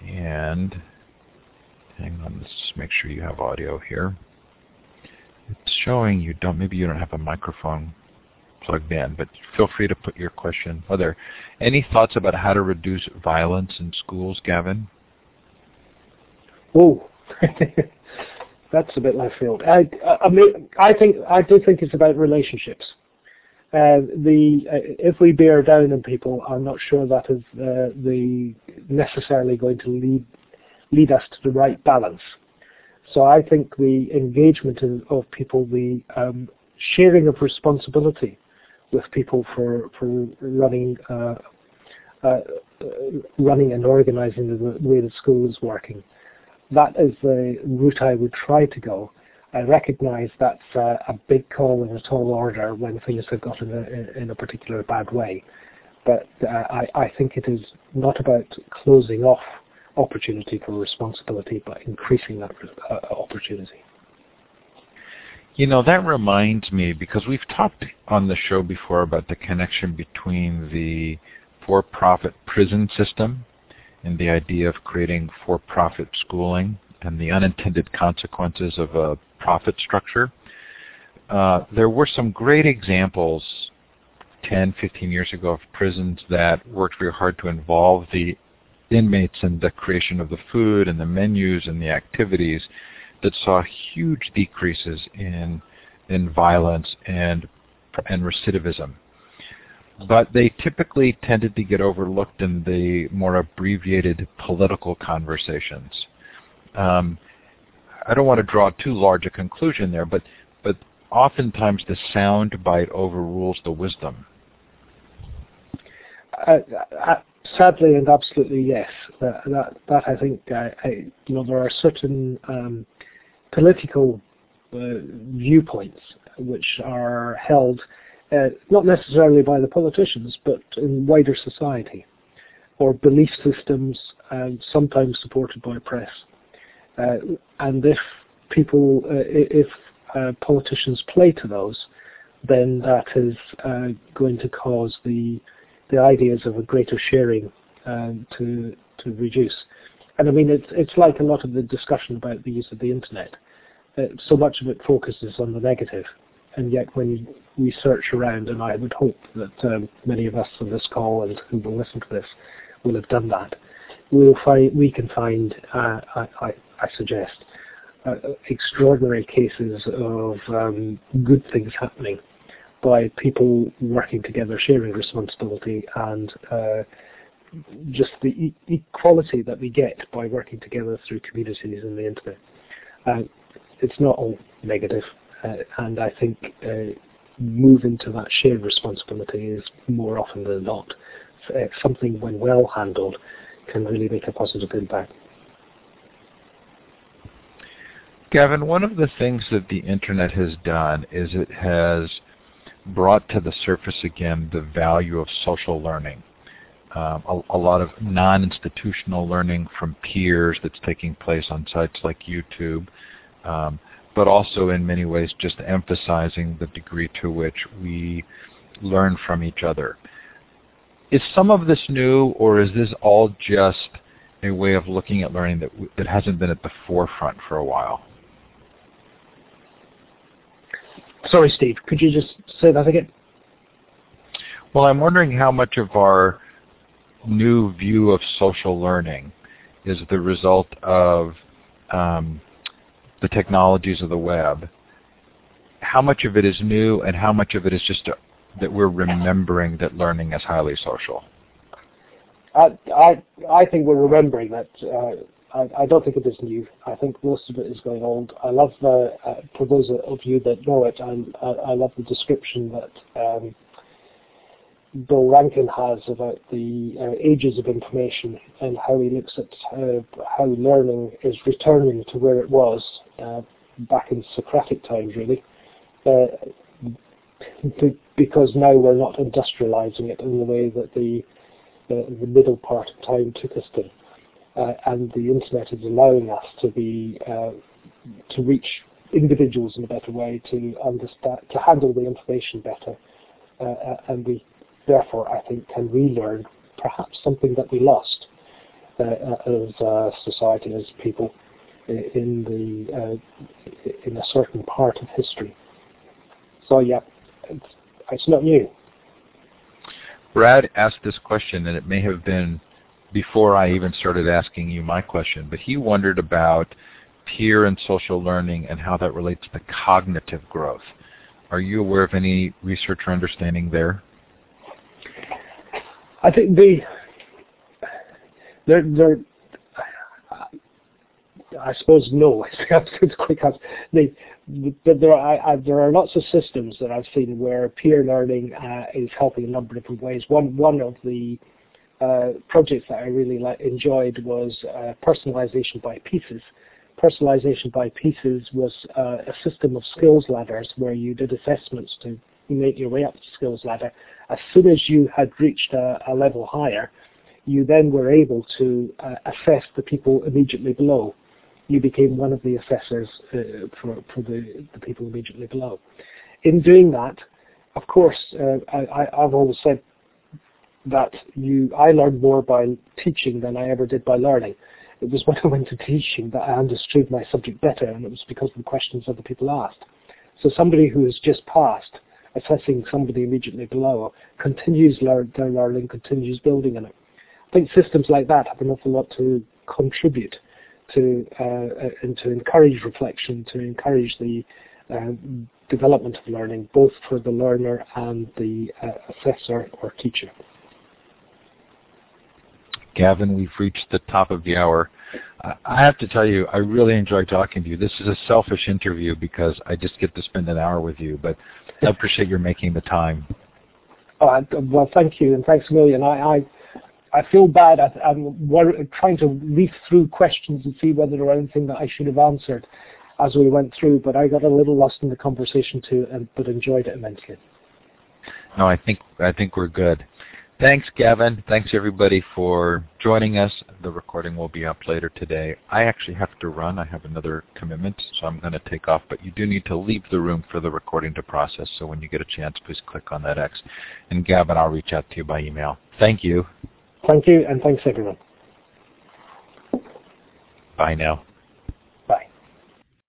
Speaker 1: And hang on, let's just make sure you have audio here. It's showing you don't, maybe you don't have a microphone plugged in, but feel free to put your question. Are there any thoughts about how to reduce violence in schools, Gavin?
Speaker 2: Oh, that's a bit left field. I, I, mean, I think I do think it's about relationships. Uh, the uh, if we bear down on people, I'm not sure that is uh, the necessarily going to lead lead us to the right balance. So I think the engagement of, people, the um, sharing of responsibility with people for for running uh, uh, running and organising the way the school is working, that is the route I would try to go. I recognise that's uh, a big call and a tall order when things have got in a, in a particular bad way. But uh, I, I think it is not about closing off opportunity for responsibility, but increasing that uh, opportunity.
Speaker 1: You know, that reminds me, because we've talked on the show before about the connection between the for-profit prison system and the idea of creating for-profit schooling and the unintended consequences of a profit structure. Uh, there were some great examples 10, 15 years ago of prisons that worked very hard to involve the inmates in the creation of the food and the menus and the activities that saw huge decreases in in violence and and recidivism. But they typically tended to get overlooked in the more abbreviated political conversations. Um, I don't want to draw too large a conclusion there, but but oftentimes the sound bite overrules the wisdom.
Speaker 2: uh, uh, sadly and absolutely yes. That that, that I think uh, I, you know there are certain um, political uh, viewpoints which are held uh, not necessarily by the politicians but in wider society, or belief systems sometimes supported by press. And if people, if politicians play to those, then that is going to cause the the ideas of a greater sharing to to reduce. And I mean, it's it's like a lot of the discussion about the use of the internet. Uh, so much of it focuses on the negative, and yet when we search around, and I would hope that um, many of us on this call and who will listen to this will have done that, we'll find we can find, uh, I, I, I, suggest, uh, extraordinary cases of um, good things happening by people working together, sharing responsibility, and uh, just the e- equality that we get by working together through communities and the internet. Uh, it's not all negative, uh, and I think uh, moving to that shared responsibility is more often than not uh, something, when well handled, can really make a positive impact.
Speaker 1: Gavin, one of the things that the internet has done is it has brought to the surface again the value of social learning. Um, a, a, lot of non-institutional learning from peers that's taking place on sites like YouTube, um, but also in many ways just emphasizing the degree to which we learn from each other. Is some of this new, or is this all just a way of looking at learning that, that hasn't been at the forefront for a while?
Speaker 2: Sorry, Steve, could you just say that again?
Speaker 1: Well, I'm wondering how much of our new view of social learning is the result of um, the technologies of the web. How much of it is new, and how much of it is just a, that we're remembering that learning is highly social?
Speaker 2: I I, I think we're remembering that uh, I, I, don't think it is new. I think most of it is going old. I love, the, uh, for those of you that know it, I, I love the description that um, Bill Rankin has about the uh, ages of information and how he looks at uh, how learning is returning to where it was uh, back in Socratic times, really. Uh, because now we're not industrializing it in the way that the, the middle part of time took us to uh, and the internet is allowing us to be uh, to reach individuals in a better way, to understand, to handle the information better, uh, uh and we therefore I think can relearn perhaps something that we lost uh, uh, as society, as people in the in a certain part of history. So yeah, it's, it's not new.
Speaker 1: Brad asked this question, and it may have been before I even started asking you my question, but he wondered about peer and social learning and how that relates to cognitive growth. Are you aware of any research or understanding there?
Speaker 2: I think the there there I suppose no. It's quick answer. The, the, there are I, there are lots of systems that I've seen where peer learning uh, is helping in a number of different ways. One one of the uh, projects that I really enjoyed was uh, personalization by pieces. Personalization by pieces was uh, a system of skills ladders where you did assessments to make your way up the skills ladder. As soon as you had reached a, a level higher, you then were able to uh, assess the people immediately below. You became one of the assessors uh, for, for the, the people immediately below. In doing that, of course, uh, I, have always said that you I learned more by teaching than I ever did by learning. It was when I went to teaching that I understood my subject better, and it was because of the questions other people asked. So somebody who has just passed, assessing somebody immediately below, continues their learning, continues building on it. I think systems like that have an awful lot to contribute to uh, uh and to encourage reflection, to encourage the uh, development of learning, both for the learner and the uh, assessor or teacher.
Speaker 1: Gavin, we've reached the top of the hour. I have to tell you, I really enjoy talking to you. This is a selfish interview because I just get to spend an hour with you, but I appreciate your making the time.
Speaker 2: Uh, well, thank you, and thanks a million. I, I, I feel bad. I, I'm trying to leaf through questions and see whether there were anything that I should have answered as we went through, but I got a little lost in the conversation too, and, but enjoyed it immensely.
Speaker 1: No, I think I think we're good. Thanks, Gavin. Thanks, everybody, for joining us. The recording will be up later today. I actually have to run. I have another commitment, so I'm going to take off. But you do need to leave the room for the recording to process. So when you get a chance, please click on that X. And Gavin, I'll reach out to you by email. Thank you.
Speaker 2: Thank you, and thanks, everyone.
Speaker 1: Bye now.